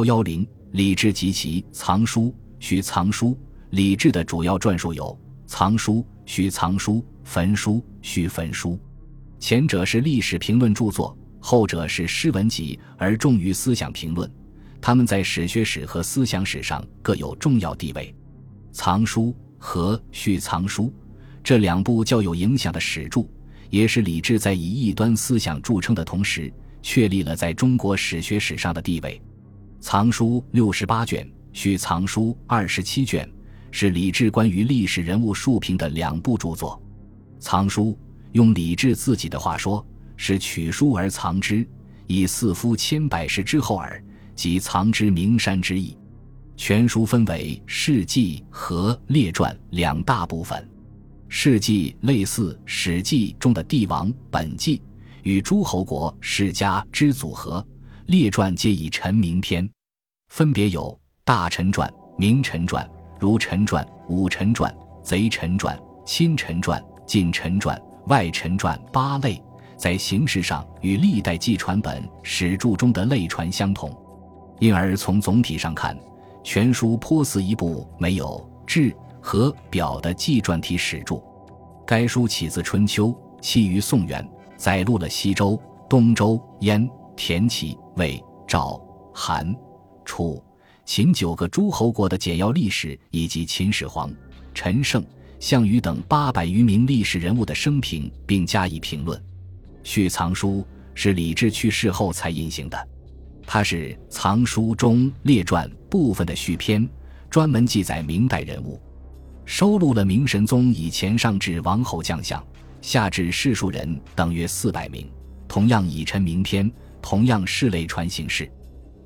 幺幺零，李治及其藏书、续藏书。李治的主要传述有藏书、续藏书、焚书、续焚书。前者是历史评论著作，后者是诗文集，而重于思想评论。他们在史学史和思想史上各有重要地位。藏书和续藏书这两部较有影响的史著，也是李治在以异端思想著称的同时，确立了在中国史学史上的地位。藏书六十八卷，续藏书二十七卷，是李治关于历史人物述评的两部著作。藏书用李治自己的话说，是取书而藏之，以四夫千百世之后耳。即藏之名山之意。全书分为事记和列传两大部分。事记类似《史记》中的帝王本纪与诸侯国世家之组合，列传皆以臣名篇，分别有大臣传、名臣传、如臣传、武臣传、贼臣传、亲臣传、近臣传、外臣传八类，在形式上与历代纪传本史著中的类传相同。因而从总体上看，全书颇似一部没有志和表的纪传体史著。该书起自春秋，起于宋元，载录了西周、东周、燕、田、齐、魏、赵、韩、楚、秦九个诸侯国的简要历史，以及秦始皇、陈胜、项羽等八百余名历史人物的生平，并加以评论。续藏书是李治去世后才印行的。它是藏书中列传部分的续篇，专门记载明代人物，收录了明神宗以前上至王侯将相，下至士庶人等约四百名，同样以臣名篇，同样是类传形式，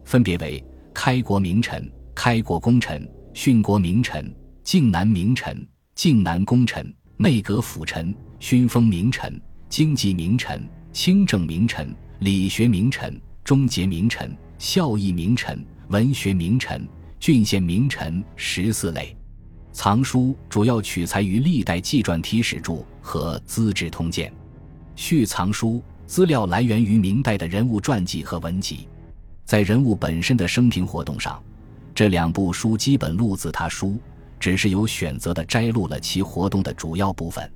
分别为开国名臣、开国功臣、殉国名臣、靖难名臣、靖难功臣、内阁辅臣、勋封名臣、经济名臣、清正名臣、理学名臣。终结名臣、孝义名臣、文学名臣、郡县名臣十四类，藏书主要取材于历代纪传体史著和《资治通鉴》，续藏书资料来源于明代的人物传记和文集。在人物本身的生平活动上，这两部书基本录自他书，只是有选择的摘录了其活动的主要部分。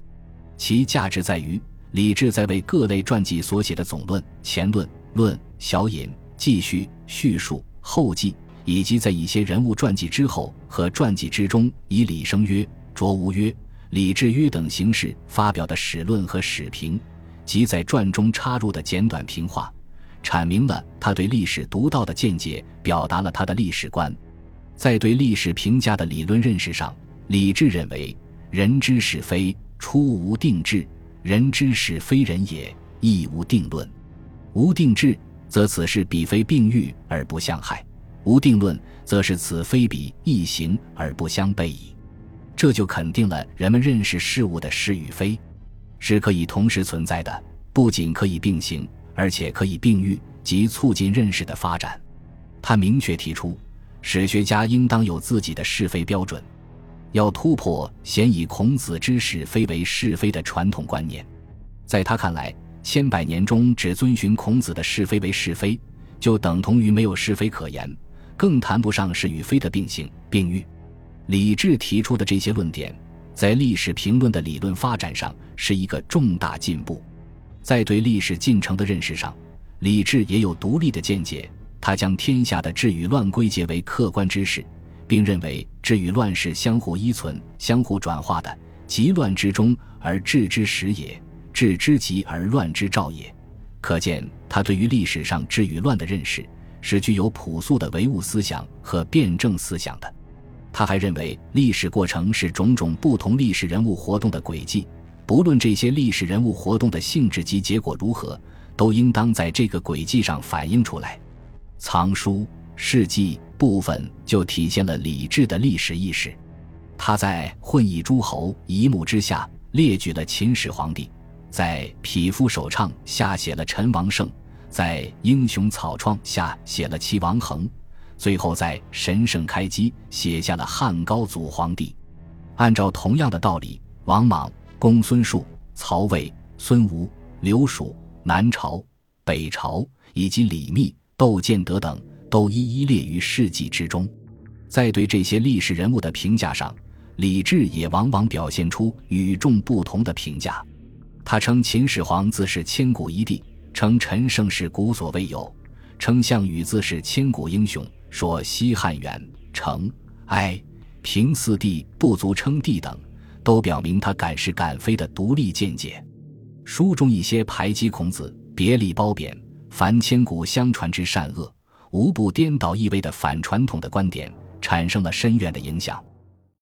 其价值在于，李治在为各类传记所写的总论、前论。论小引、记叙、叙述、后记，以及在一些人物传记之后和传记之中，以李生曰、卓无曰、李志曰等形式发表的史论和史评，及在传中插入的简短评话，阐明了他对历史独到的见解，表达了他的历史观。在对历史评价的理论认识上，李治认为：人之是非，初无定志；人之是非人也，亦无定论。无定志，则此事彼非并欲而不相害；无定论，则是此非彼异行而不相悖矣。这就肯定了人们认识事物的是与非，是可以同时存在的，不仅可以并行，而且可以并育及促进认识的发展。他明确提出，史学家应当有自己的是非标准，要突破先以孔子之是非为是非的传统观念。在他看来，千百年中只遵循孔子的是非为是非，就等同于没有是非可言，更谈不上是与非的并行并育。李治提出的这些论点，在历史评论的理论发展上是一个重大进步。在对历史进程的认识上，李治也有独立的见解。他将天下的治与乱归结为客观之事，并认为治与乱是相互依存、相互转化的，急乱之中而治之始也。治之急而乱之兆也，可见他对于历史上治与乱的认识是具有朴素的唯物思想和辩证思想的。他还认为历史过程是种种不同历史人物活动的轨迹，不论这些历史人物活动的性质及结果如何，都应当在这个轨迹上反映出来。藏书事迹部分就体现了李治的历史意识。他在混议诸侯一目之下列举了秦始皇帝。在匹夫首唱下写了陈王胜，在英雄草创下写了齐王衡，最后在神圣开基写下了汉高祖皇帝。按照同样的道理，王莽、公孙述、曹魏、孙吴、刘蜀、南朝、北朝以及李密、窦建德等，都一一列于事迹之中。在对这些历史人物的评价上，李治也往往表现出与众不同的评价。他称秦始皇自是千古一帝，称陈胜是古所未有，称项羽自是千古英雄，说西汉元成哀平四帝不足称帝等，都表明他敢是敢非的独立见解。书中一些排挤孔子、别立褒贬、凡千古相传之善恶，无不颠倒意味的反传统的观点，产生了深远的影响。